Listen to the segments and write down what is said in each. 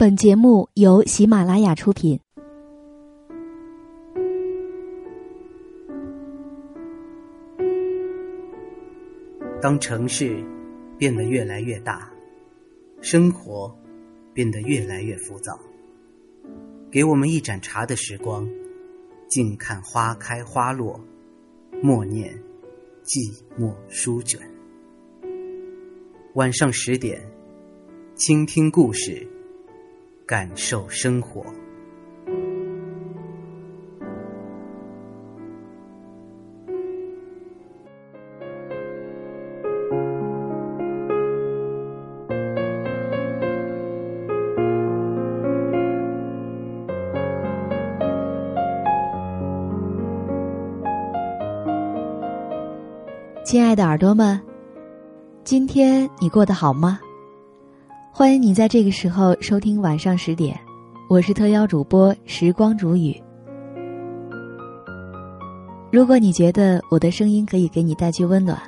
本节目由喜马拉雅出品。当城市变得越来越大，生活变得越来越浮躁，给我们一盏茶的时光，静看花开花落，默念寂寞书卷。晚上十点，倾听故事，感受生活。亲爱的耳朵们，今天你过得好吗？欢迎你在这个时候收听晚上十点，我是特邀主播时光煮雨。如果你觉得我的声音可以给你带去温暖，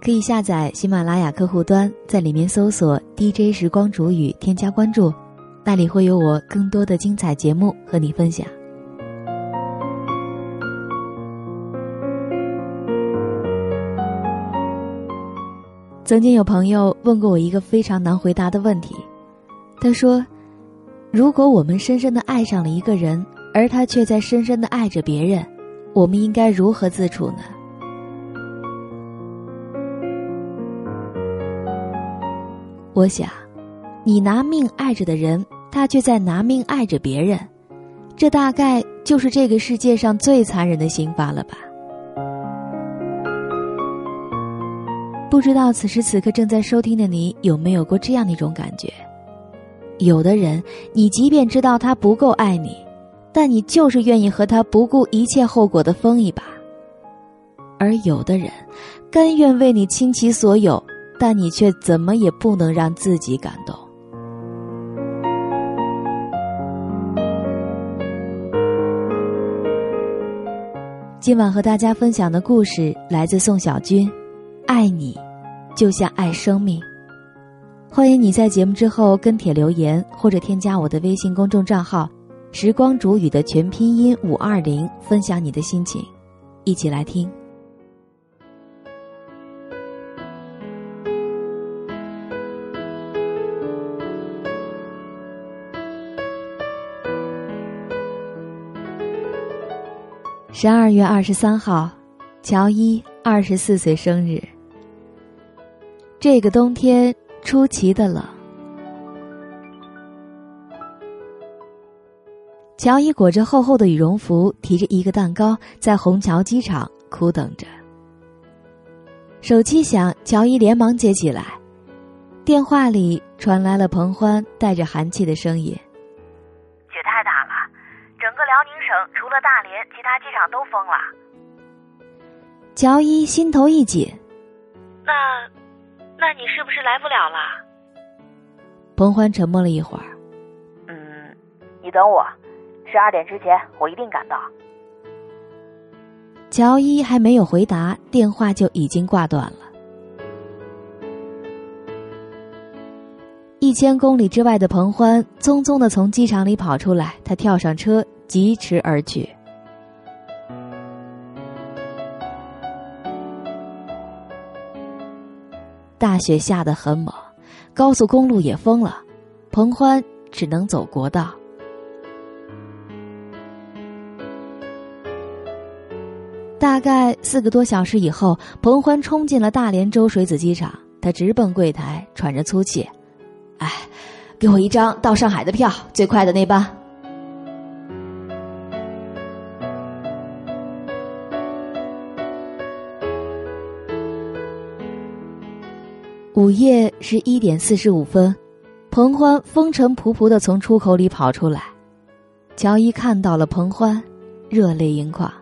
可以下载喜马拉雅客户端，在里面搜索 DJ 时光煮雨，添加关注，那里会有我更多的精彩节目和你分享。曾经有朋友问过我一个非常难回答的问题，他说：“如果我们深深的爱上了一个人，而他却在深深的爱着别人，我们应该如何自处呢？”我想，你拿命爱着的人，他却在拿命爱着别人，这大概就是这个世界上最残忍的刑罚了吧。不知道此时此刻正在收听的你有没有过这样的一种感觉？有的人，你即便知道他不够爱你，但你就是愿意和他不顾一切后果的疯一把；而有的人，甘愿为你倾其所有，但你却怎么也不能让自己感动。今晚和大家分享的故事来自宋小军。爱你，就像爱生命。欢迎你在节目之后跟帖留言，或者添加我的微信公众账号“时光煮雨”的全拼音五二零，分享你的心情，一起来听。十二月二十三号，乔伊二十四岁生日。这个冬天出奇的冷，乔伊裹着厚厚的羽绒服，提着一个蛋糕，在虹桥机场苦等着。手机响，乔伊连忙接起来，电话里传来了彭欢带着寒气的声音：“雪太大了，整个辽宁省除了大连，其他机场都封了。”乔伊心头一紧，那。那你是不是来不了了？彭欢沉默了一会儿。嗯，你等我，十二点之前我一定赶到。乔伊还没有回答，电话就已经挂断了。一千公里之外的彭欢匆匆的从机场里跑出来，他跳上车，疾驰而去。大雪下得很猛，高速公路也封了，彭欢只能走国道。大概四个多小时以后，彭欢冲进了大连州水子机场，他直奔柜台，喘着粗气：“哎，给我一张到上海的票，最快的那班。”午夜十一点四十五分，彭欢风尘仆仆的从出口里跑出来，乔伊看到了彭欢，热泪盈眶，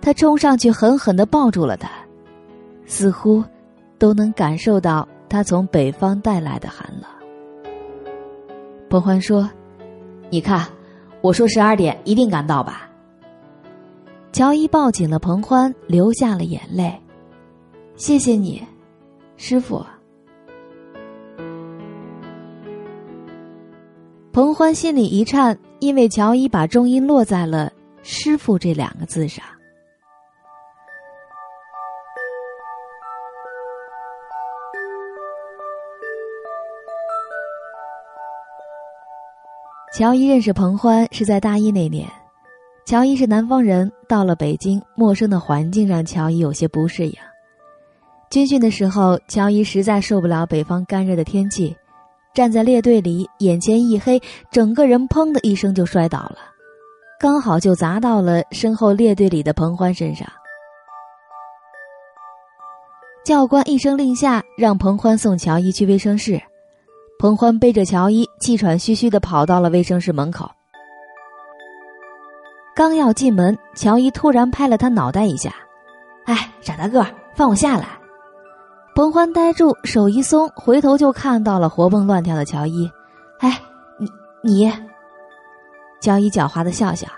他冲上去狠狠的抱住了他，似乎都能感受到他从北方带来的寒冷。彭欢说：“你看，我说十二点一定赶到吧。”乔伊抱紧了彭欢，流下了眼泪。谢谢你，师傅。彭欢心里一颤，因为乔伊把重音落在了“师傅”这两个字上。乔伊认识彭欢是在大一那年，乔伊是南方人，到了北京，陌生的环境让乔伊有些不适应。军训的时候，乔伊实在受不了北方干热的天气，站在列队里，眼前一黑，整个人砰的一声就摔倒了，刚好就砸到了身后列队里的彭欢身上。教官一声令下，让彭欢送乔伊去卫生室。彭欢背着乔伊，气喘吁吁的跑到了卫生室门口。刚要进门，乔伊突然拍了他脑袋一下：“哎，傻大个，放我下来！”彭欢呆住，手一松，回头就看到了活蹦乱跳的乔伊。“哎，你你。”乔伊狡猾的笑笑：“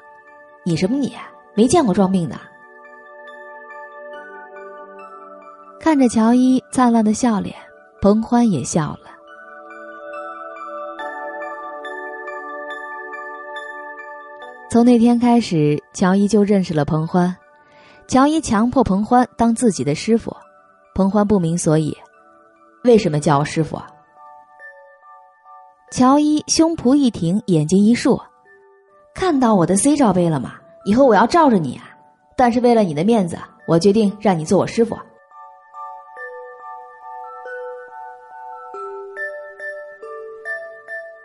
你什么你？没见过装病的。”看着乔伊灿烂的笑脸，彭欢也笑了。从那天开始，乔伊就认识了彭欢。乔伊强迫彭欢当自己的师傅，彭欢不明所以，为什么叫我师傅？乔伊胸脯一挺，眼睛一竖，看到我的 C 罩杯了吗？以后我要罩着你啊！但是为了你的面子，我决定让你做我师傅。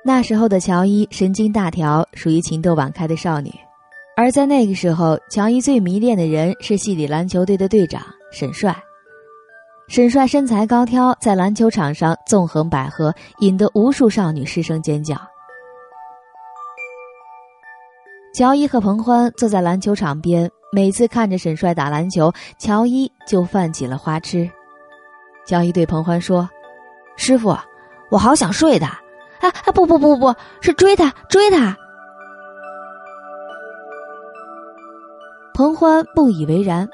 那时候的乔伊神经大条，属于情窦晚开的少女，而在那个时候，乔伊最迷恋的人是系里篮球队的队长沈帅。沈帅身材高挑，在篮球场上纵横捭阖，引得无数少女失声尖叫。乔伊和彭欢坐在篮球场边，每次看着沈帅打篮球，乔伊就犯起了花痴。乔伊对彭欢说：“师傅，我好想睡他。”啊啊不不不不，是追他追他！彭欢不以为然，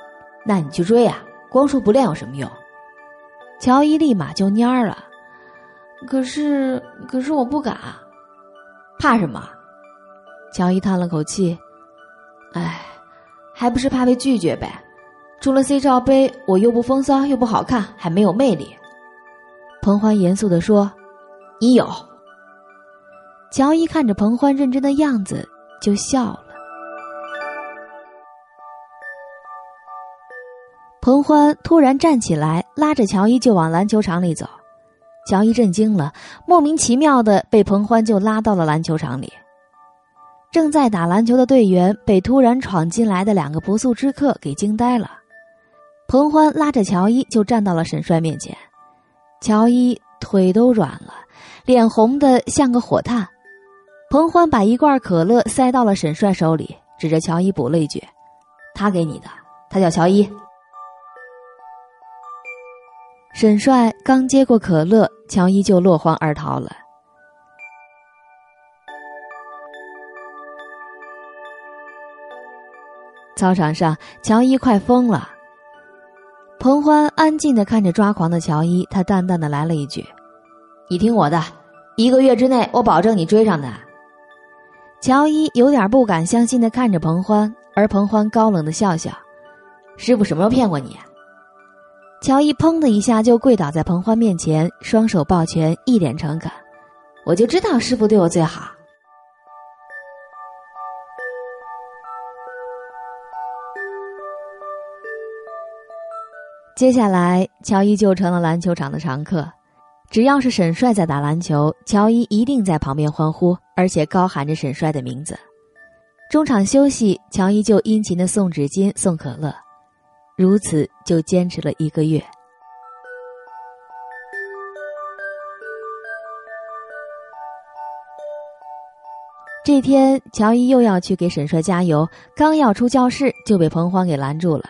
那你去追啊，光说不练有什么用？乔伊立马就蔫儿了。可是可是我不敢，怕什么？乔伊叹了口气，哎，还不是怕被拒绝呗。除了 C 罩杯，我又不风骚又不好看，还没有魅力。彭欢严肃的说：“你有。”乔伊看着彭欢认真的样子，就笑了。彭欢突然站起来，拉着乔伊就往篮球场里走。乔伊震惊了，莫名其妙的被彭欢就拉到了篮球场里。正在打篮球的队员被突然闯进来的两个不速之客给惊呆了。彭欢拉着乔伊就站到了沈帅面前，乔伊腿都软了，脸红的像个火炭。彭欢把一罐可乐塞到了沈帅手里，指着乔伊补了一句：“他给你的，他叫乔伊。”沈帅刚接过可乐，乔伊就落荒而逃了。操场上，乔伊快疯了。彭欢安静的看着抓狂的乔伊，他淡淡的来了一句：“你听我的，一个月之内，我保证你追上他。”乔伊有点不敢相信的看着彭欢，而彭欢高冷的笑笑：“师傅什么时候骗过你？”乔伊砰的一下就跪倒在彭欢面前，双手抱拳，一脸诚恳：“我就知道师傅对我最好。”接下来，乔伊就成了篮球场的常客。只要是沈帅在打篮球，乔伊一定在旁边欢呼，而且高喊着沈帅的名字。中场休息，乔伊就殷勤的送纸巾、送可乐，如此就坚持了一个月。这天，乔伊又要去给沈帅加油，刚要出教室，就被彭欢给拦住了。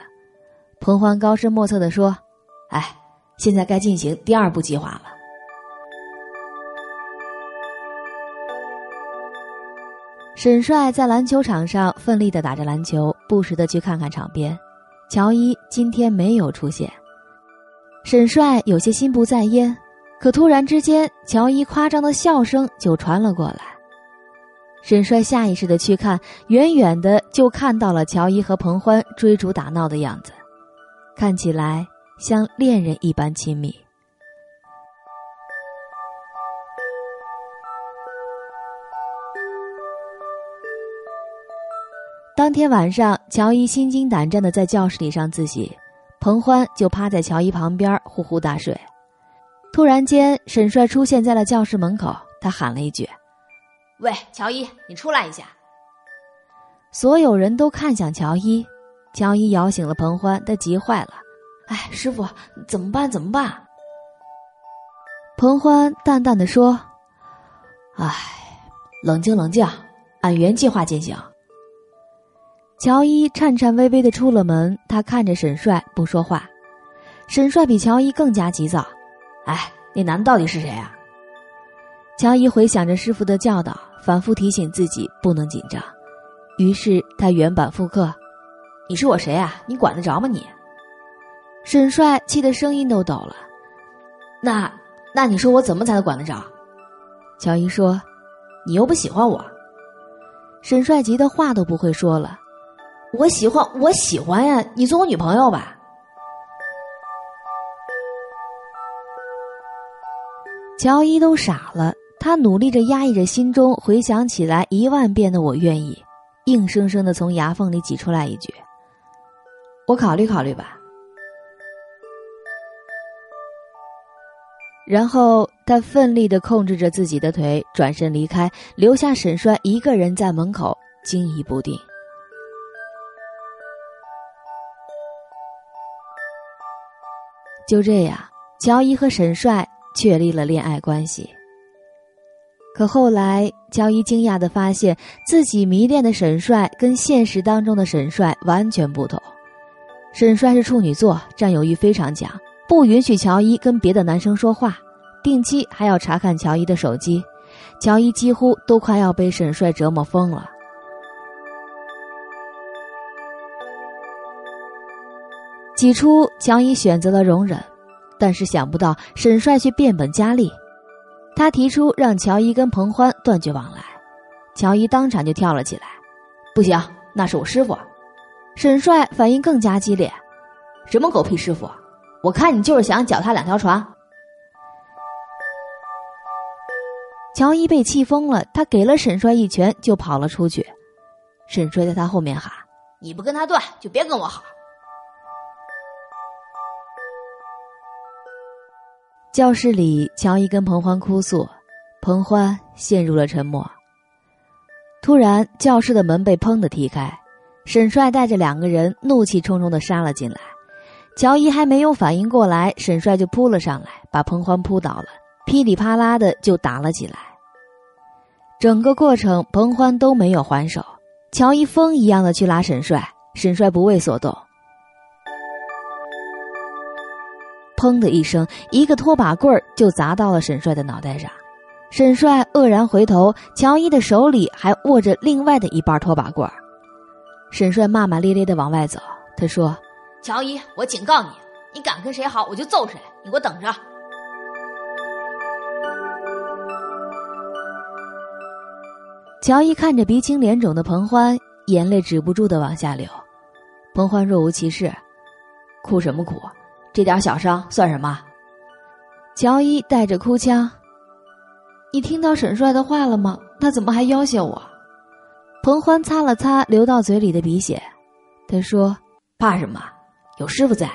彭欢高深莫测的说：“哎，现在该进行第二步计划了。”沈帅在篮球场上奋力的打着篮球，不时的去看看场边。乔伊今天没有出现，沈帅有些心不在焉。可突然之间，乔伊夸张的笑声就传了过来：“沈帅下意识的去看，远远的就看到了乔伊和彭欢追逐打闹的样子，看起来像恋人一般亲密。当天晚上，乔伊心惊胆战的在教室里上自习，彭欢就趴在乔伊旁边呼呼大睡。突然间，沈帅出现在了教室门口，他喊了一句：“喂，乔伊，你出来一下。”所有人都看向乔伊，乔伊摇醒了彭欢，他急坏了：“哎，师傅，怎么办？怎么办？”彭欢淡淡的说：“哎，冷静冷静，按原计划进行。”乔伊颤颤巍巍的出了门，他看着沈帅不说话。沈帅比乔伊更加急躁。哎，那男的到底是谁啊？乔伊回想着师傅的教导，反复提醒自己不能紧张。于是他原版复刻：“你是我谁啊？你管得着吗你？”沈帅气得声音都抖了。那那你说我怎么才能管得着？乔伊说：“你又不喜欢我。”沈帅急得话都不会说了。我喜欢，我喜欢呀！你做我女朋友吧。乔伊都傻了，他努力着压抑着心中回想起来一万遍的“我愿意”，硬生生的从牙缝里挤出来一句：“我考虑考虑吧。”然后他奋力的控制着自己的腿，转身离开，留下沈帅一个人在门口惊疑不定。就这样，乔伊和沈帅确立了恋爱关系。可后来，乔伊惊讶的发现自己迷恋的沈帅跟现实当中的沈帅完全不同。沈帅是处女座，占有欲非常强，不允许乔伊跟别的男生说话，定期还要查看乔伊的手机。乔伊几乎都快要被沈帅折磨疯了。起初，乔伊选择了容忍，但是想不到沈帅却变本加厉。他提出让乔伊跟彭欢断绝往来，乔伊当场就跳了起来：“不行，那是我师傅。”沈帅反应更加激烈：“什么狗屁师傅？我看你就是想脚踏两条船。”乔伊被气疯了，他给了沈帅一拳就跑了出去。沈帅在他后面喊：“你不跟他断，就别跟我好。”教室里，乔伊跟彭欢哭诉，彭欢陷入了沉默。突然，教室的门被砰的踢开，沈帅带着两个人怒气冲冲的杀了进来。乔伊还没有反应过来，沈帅就扑了上来，把彭欢扑倒了，噼里啪啦的就打了起来。整个过程，彭欢都没有还手，乔伊疯一样的去拉沈帅，沈帅不为所动。砰的一声，一个拖把棍儿就砸到了沈帅的脑袋上。沈帅愕然回头，乔伊的手里还握着另外的一半拖把棍儿。沈帅骂骂咧咧的往外走，他说：“乔伊，我警告你，你敢跟谁好，我就揍谁！你给我等着！”乔伊看着鼻青脸肿的彭欢，眼泪止不住的往下流。彭欢若无其事：“哭什么哭？”这点小伤算什么？乔伊带着哭腔：“你听到沈帅的话了吗？他怎么还要挟我？”彭欢擦了擦流到嘴里的鼻血，他说：“怕什么？有师傅在。”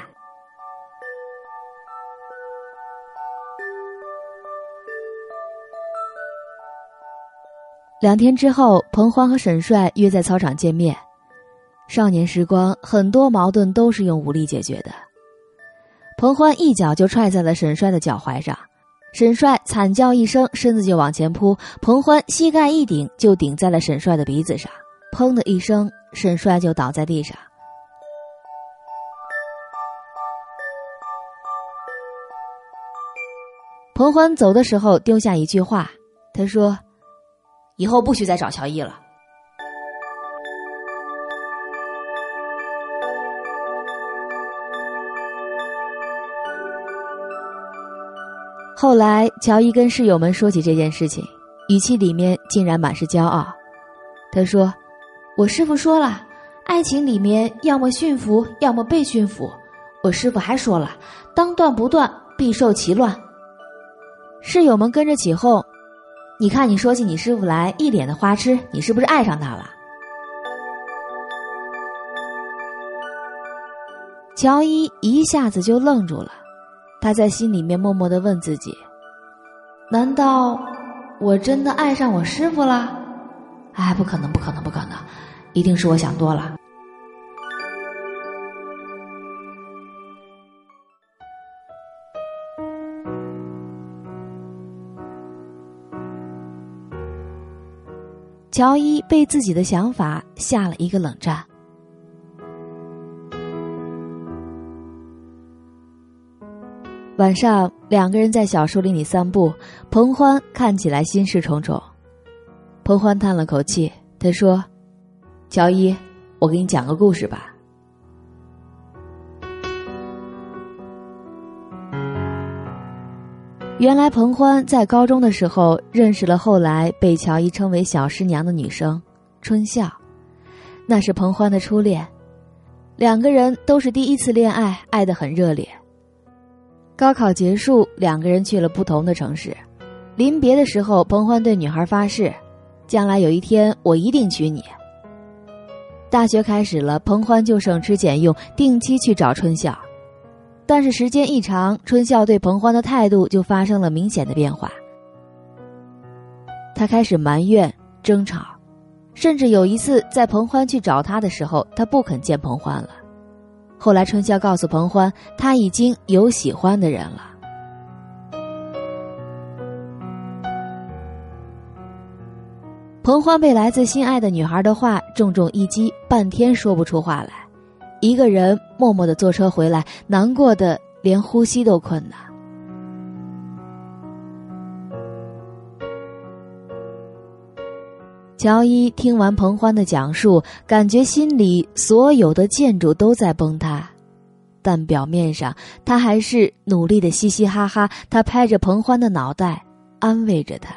两天之后，彭欢和沈帅约在操场见面。少年时光，很多矛盾都是用武力解决的。彭欢一脚就踹在了沈帅的脚踝上，沈帅惨叫一声，身子就往前扑，彭欢膝盖一顶就顶在了沈帅的鼻子上，砰的一声，沈帅就倒在地上。彭欢走的时候丢下一句话，他说：“以后不许再找乔伊了。”后来，乔伊跟室友们说起这件事情，语气里面竟然满是骄傲。他说：“我师傅说了，爱情里面要么驯服，要么被驯服。我师傅还说了，当断不断，必受其乱。”室友们跟着起哄：“你看你说起你师傅来，一脸的花痴，你是不是爱上他了？”乔伊一下子就愣住了，他在心里面默默的问自己：“难道我真的爱上我师傅了？哎，不可能，不可能，不可能，一定是我想多了。”乔伊被自己的想法吓了一个冷战。晚上，两个人在小树林里散步。彭欢看起来心事重重。彭欢叹了口气，他说：“乔伊，我给你讲个故事吧。原来，彭欢在高中的时候认识了后来被乔伊称为小师娘的女生春笑，那是彭欢的初恋。两个人都是第一次恋爱，爱得很热烈。”高考结束，两个人去了不同的城市。临别的时候，彭欢对女孩发誓：“将来有一天，我一定娶你。”大学开始了，彭欢就省吃俭用，定期去找春笑。但是时间一长，春笑对彭欢的态度就发生了明显的变化。他开始埋怨、争吵，甚至有一次在彭欢去找他的时候，他不肯见彭欢了。后来，春宵告诉彭欢，他已经有喜欢的人了。彭欢被来自心爱的女孩的话重重一击，半天说不出话来，一个人默默的坐车回来，难过的连呼吸都困难。乔伊听完彭欢的讲述，感觉心里所有的建筑都在崩塌，但表面上他还是努力的嘻嘻哈哈。他拍着彭欢的脑袋，安慰着他。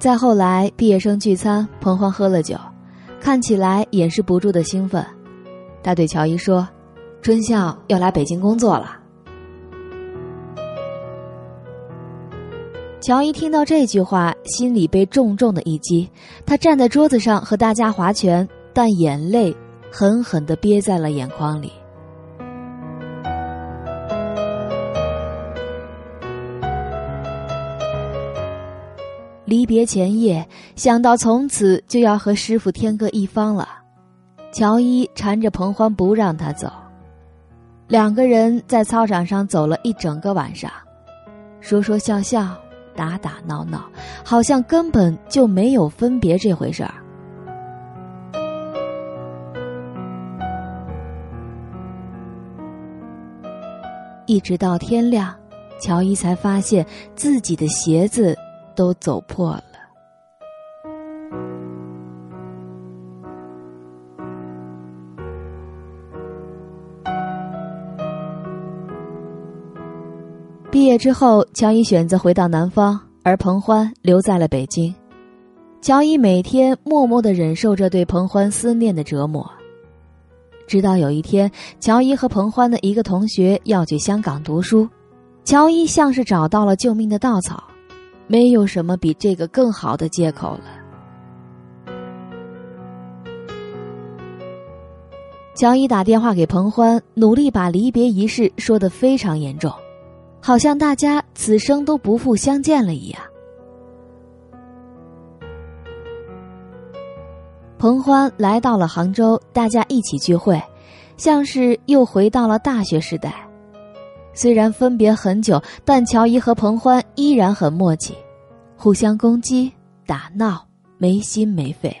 再后来，毕业生聚餐，彭欢喝了酒，看起来掩饰不住的兴奋。他对乔伊说：“春笑要来北京工作了。”乔伊听到这句话，心里被重重的一击。他站在桌子上和大家划拳，但眼泪狠狠的憋在了眼眶里。离别前夜，想到从此就要和师傅天各一方了。乔伊缠着彭欢不让他走，两个人在操场上走了一整个晚上，说说笑笑，打打闹闹，好像根本就没有分别这回事儿。一直到天亮，乔伊才发现自己的鞋子都走破了。毕业之后，乔伊选择回到南方，而彭欢留在了北京。乔伊每天默默的忍受着对彭欢思念的折磨，直到有一天，乔伊和彭欢的一个同学要去香港读书，乔伊像是找到了救命的稻草，没有什么比这个更好的借口了。乔伊打电话给彭欢，努力把离别仪式说得非常严重。好像大家此生都不复相见了一样。彭欢来到了杭州，大家一起聚会，像是又回到了大学时代。虽然分别很久，但乔伊和彭欢依然很默契，互相攻击、打闹，没心没肺。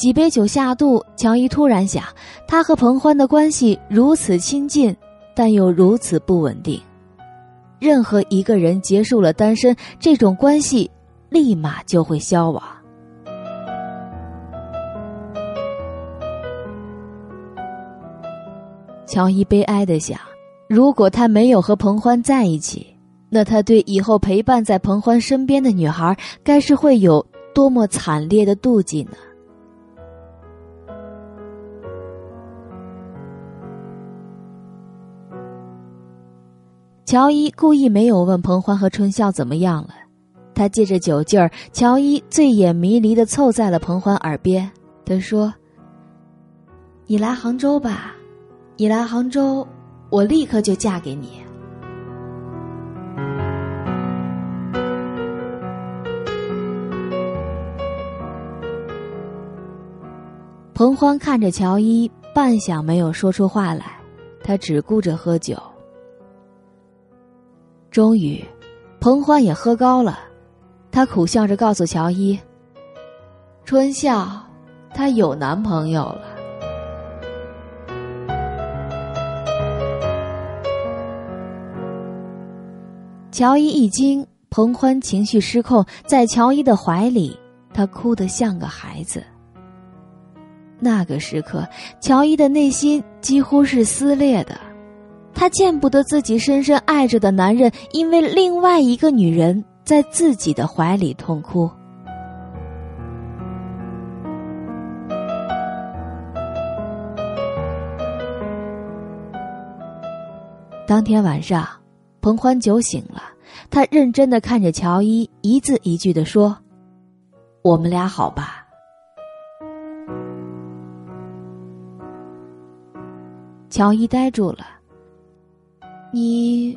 几杯酒下肚乔伊突然想他和彭欢的关系如此亲近但又如此不稳定任何一个人结束了单身这种关系立马就会消亡。乔伊悲哀的想如果他没有和彭欢在一起那他对以后陪伴在彭欢身边的女孩该是会有多么惨烈的妒忌呢？乔伊故意没有问彭欢和春笑怎么样了，他借着酒劲儿，乔伊醉眼迷离的凑在了彭欢耳边，他说：“你来杭州吧，你来杭州，我立刻就嫁给你。”彭欢看着乔伊，半晌没有说出话来，他只顾着喝酒。终于，彭欢也喝高了，他苦笑着告诉乔伊：“春笑，她有男朋友了。”乔伊一惊，彭欢情绪失控，在乔伊的怀里，他哭得像个孩子。那个时刻，乔伊的内心几乎是撕裂的。她见不得自己深深爱着的男人，因为另外一个女人在自己的怀里痛哭。当天晚上，彭欢酒醒了，他认真的看着乔伊，一字一句的说：“我们俩好吧。”乔伊呆住了。你，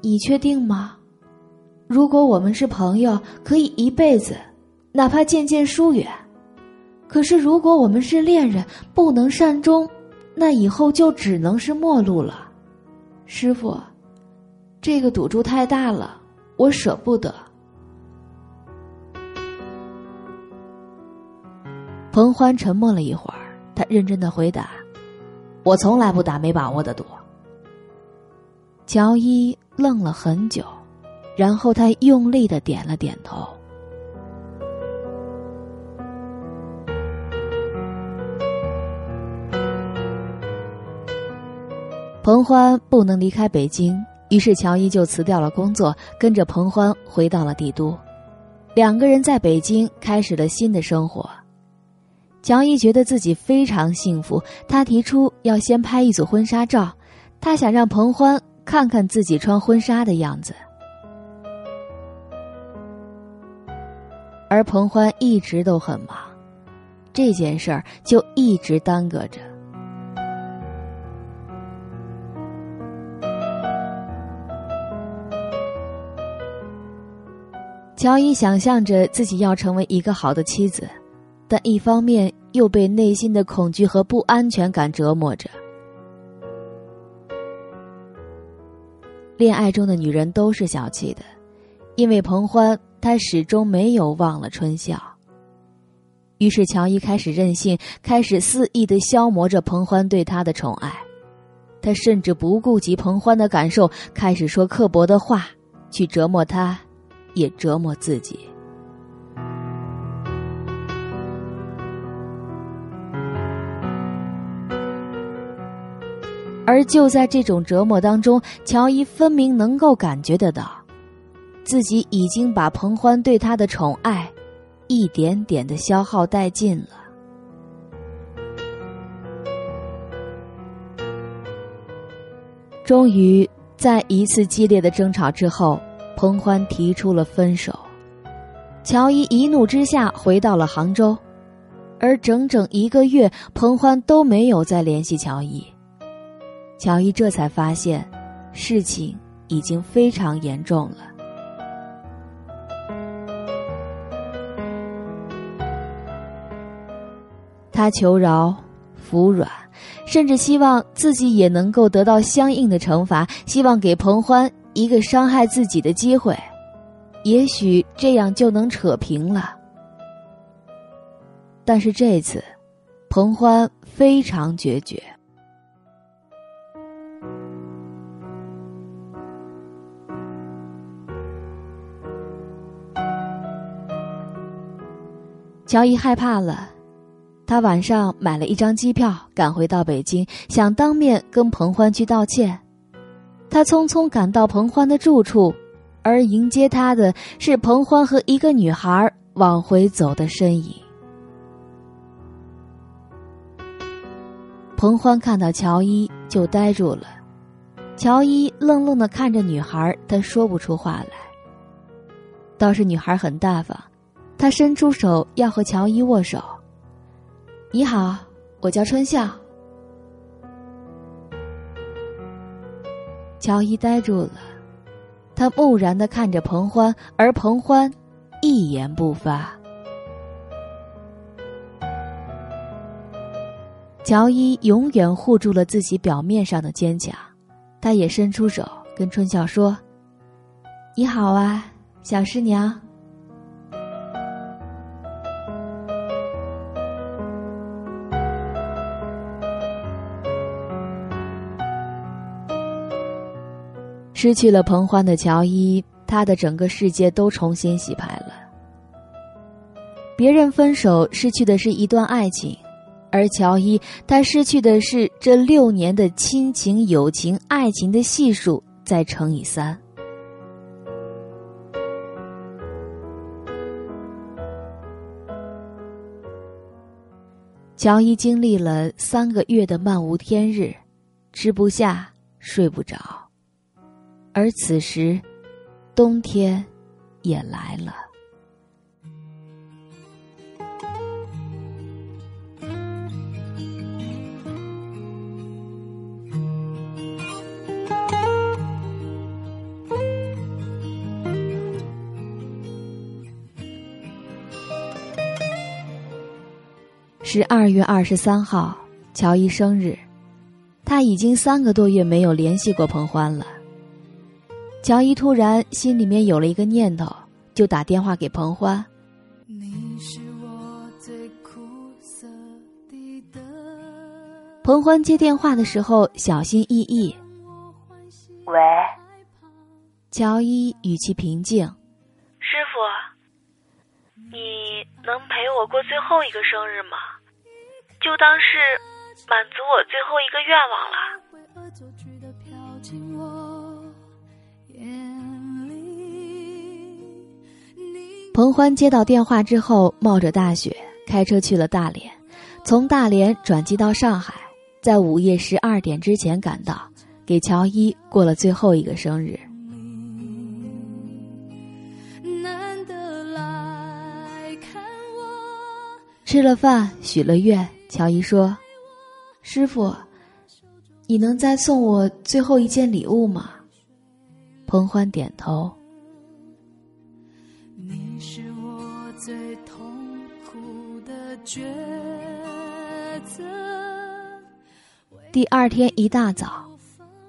你确定吗？如果我们是朋友，可以一辈子，哪怕渐渐疏远；可是如果我们是恋人，不能善终，那以后就只能是陌路了。师傅，这个赌注太大了，我舍不得。彭欢沉默了一会儿，他认真的回答：“我从来不打没把握的赌。”乔伊愣了很久，然后他用力的点了点头。彭欢不能离开北京，于是乔伊就辞掉了工作，跟着彭欢回到了帝都。两个人在北京开始了新的生活。乔伊觉得自己非常幸福，他提出要先拍一组婚纱照，他想让彭欢。看看自己穿婚纱的样子，而彭欢一直都很忙，这件事儿就一直耽搁着。乔伊想象着自己要成为一个好的妻子，但一方面又被内心的恐惧和不安全感折磨着。恋爱中的女人都是小气的，因为彭欢她始终没有忘了春笑。于是乔伊开始任性，开始肆意的消磨着彭欢对他的宠爱，他甚至不顾及彭欢的感受，开始说刻薄的话，去折磨他，也折磨自己。而就在这种折磨当中，乔伊分明能够感觉得到，自己已经把彭欢对他的宠爱，一点点的消耗殆尽了。终于，在一次激烈的争吵之后，彭欢提出了分手。乔伊一怒之下回到了杭州，而整整一个月，彭欢都没有再联系乔伊。乔伊这才发现，事情已经非常严重了。他求饶、服软，甚至希望自己也能够得到相应的惩罚，希望给彭欢一个伤害自己的机会，也许这样就能扯平了。但是这次，彭欢非常决绝。乔伊害怕了，他晚上买了一张机票，赶回到北京，想当面跟彭欢去道歉。他匆匆赶到彭欢的住处，而迎接他的是彭欢和一个女孩往回走的身影。彭欢看到乔伊就呆住了，乔伊愣愣的看着女孩，他说不出话来。倒是女孩很大方，他伸出手要和乔伊握手。你好，我叫春笑。乔伊呆住了，他木然的看着彭欢，而彭欢一言不发。乔伊永远护住了自己表面上的坚强，他也伸出手跟春笑说：“你好啊。”小师娘，失去了彭欢的乔伊，他的整个世界都重新洗牌了。别人分手失去的是一段爱情，而乔伊他失去的是这六年的亲情、友情、爱情的系数再乘以三。乔伊经历了三个月的漫无天日，吃不下，睡不着，而此时，冬天也来了。是二月二十三号，乔伊生日，他已经三个多月没有联系过彭欢了。乔伊突然心里面有了一个念头，就打电话给彭欢。彭欢接电话的时候小心翼翼：“喂。”乔伊语气平静：“师傅，你能陪我过最后一个生日吗？”就当是满足我最后一个愿望了。彭欢接到电话之后，冒着大雪开车去了大连，从大连转机到上海，在午夜十二点之前赶到，给乔伊过了最后一个生日。吃了饭，许了愿。乔伊说：“师傅，你能再送我最后一件礼物吗？”彭欢点头。第二天一大早，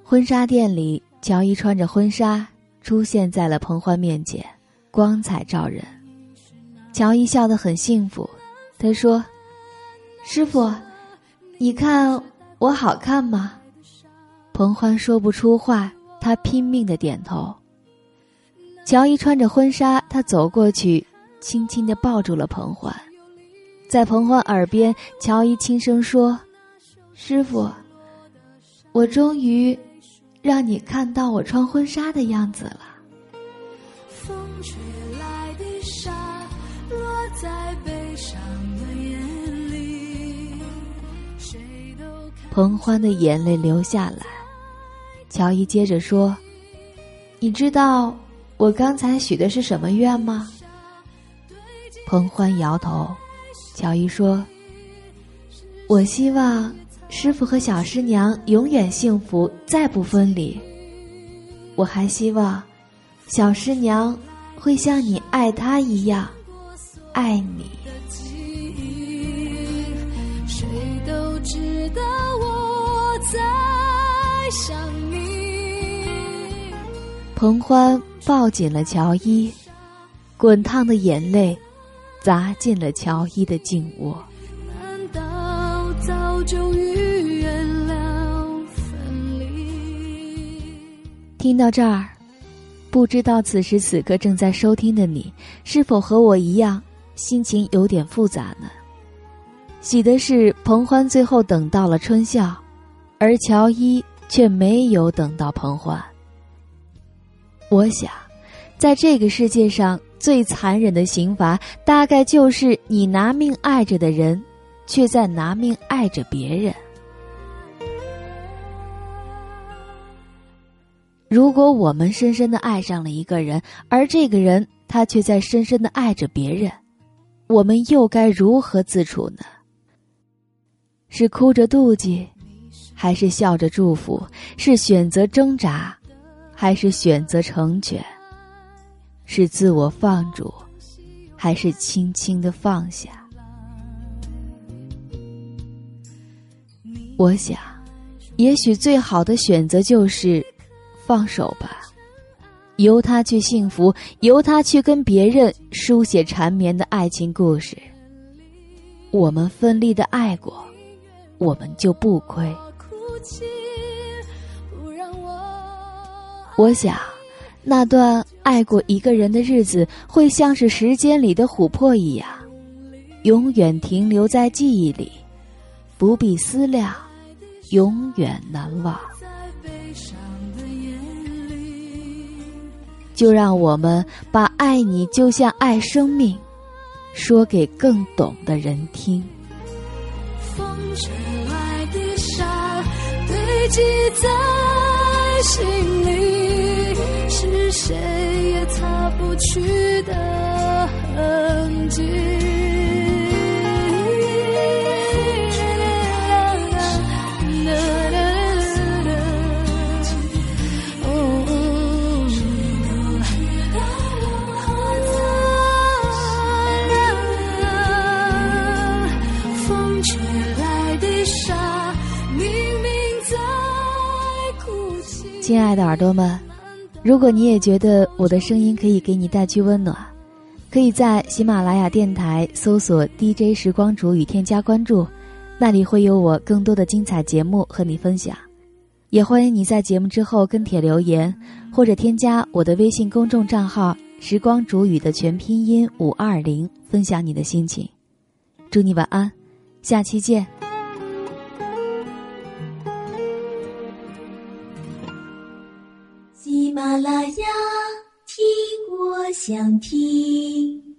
婚纱店里，乔伊穿着婚纱出现在了彭欢面前，光彩照人。乔伊笑得很幸福，他说。师傅，你看我好看吗？彭欢说不出话，他拼命的点头。乔伊穿着婚纱，他走过去，轻轻的抱住了彭欢，在彭欢耳边，乔伊轻声说：“师傅，我终于让你看到我穿婚纱的样子了。”风吹来的沙落在悲伤的眼里，谁都彭欢的眼泪流下来，乔伊接着说：“你知道我刚才许的是什么愿吗？”彭欢摇头。乔伊说：“我希望师傅和小师娘永远幸福，再不分离。我还希望小师娘会像你爱他一样爱你。”谁都知道。在想你。彭欢抱紧了乔伊，滚烫的眼泪砸进了乔伊的颈窝。难道早就预言了分离？听到这儿，不知道此时此刻正在收听的你，是否和我一样，心情有点复杂呢？喜的是彭欢最后等到了春笑，而乔伊却没有等到彭欢。我想，在这个世界上最残忍的刑罚，大概就是你拿命爱着的人，却在拿命爱着别人。如果我们深深的爱上了一个人，而这个人他却在深深的爱着别人，我们又该如何自处呢？是哭着妒忌，还是笑着祝福？是选择挣扎，还是选择成全？是自我放逐，还是轻轻的放下？我想，也许最好的选择就是。放手吧，由他去幸福，由他去跟别人书写缠绵的爱情故事。我们奋力的爱过，我们就不亏。我想，那段爱过一个人的日子，会像是时间里的琥珀一样，永远停留在记忆里，不必思量，永远难忘。就让我们把“爱你就像爱生命”说给更懂的人听。风吹来的沙堆积在心里，是谁也擦不去的朵们，如果你也觉得我的声音可以给你带去温暖，可以在喜马拉雅电台搜索 “DJ 时光煮雨”添加关注，那里会有我更多的精彩节目和你分享。也欢迎你在节目之后跟帖留言，或者添加我的微信公众账号“时光煮雨”的全拼音五二零，分享你的心情。祝你晚安，下期见。啦啦呀，听我想听。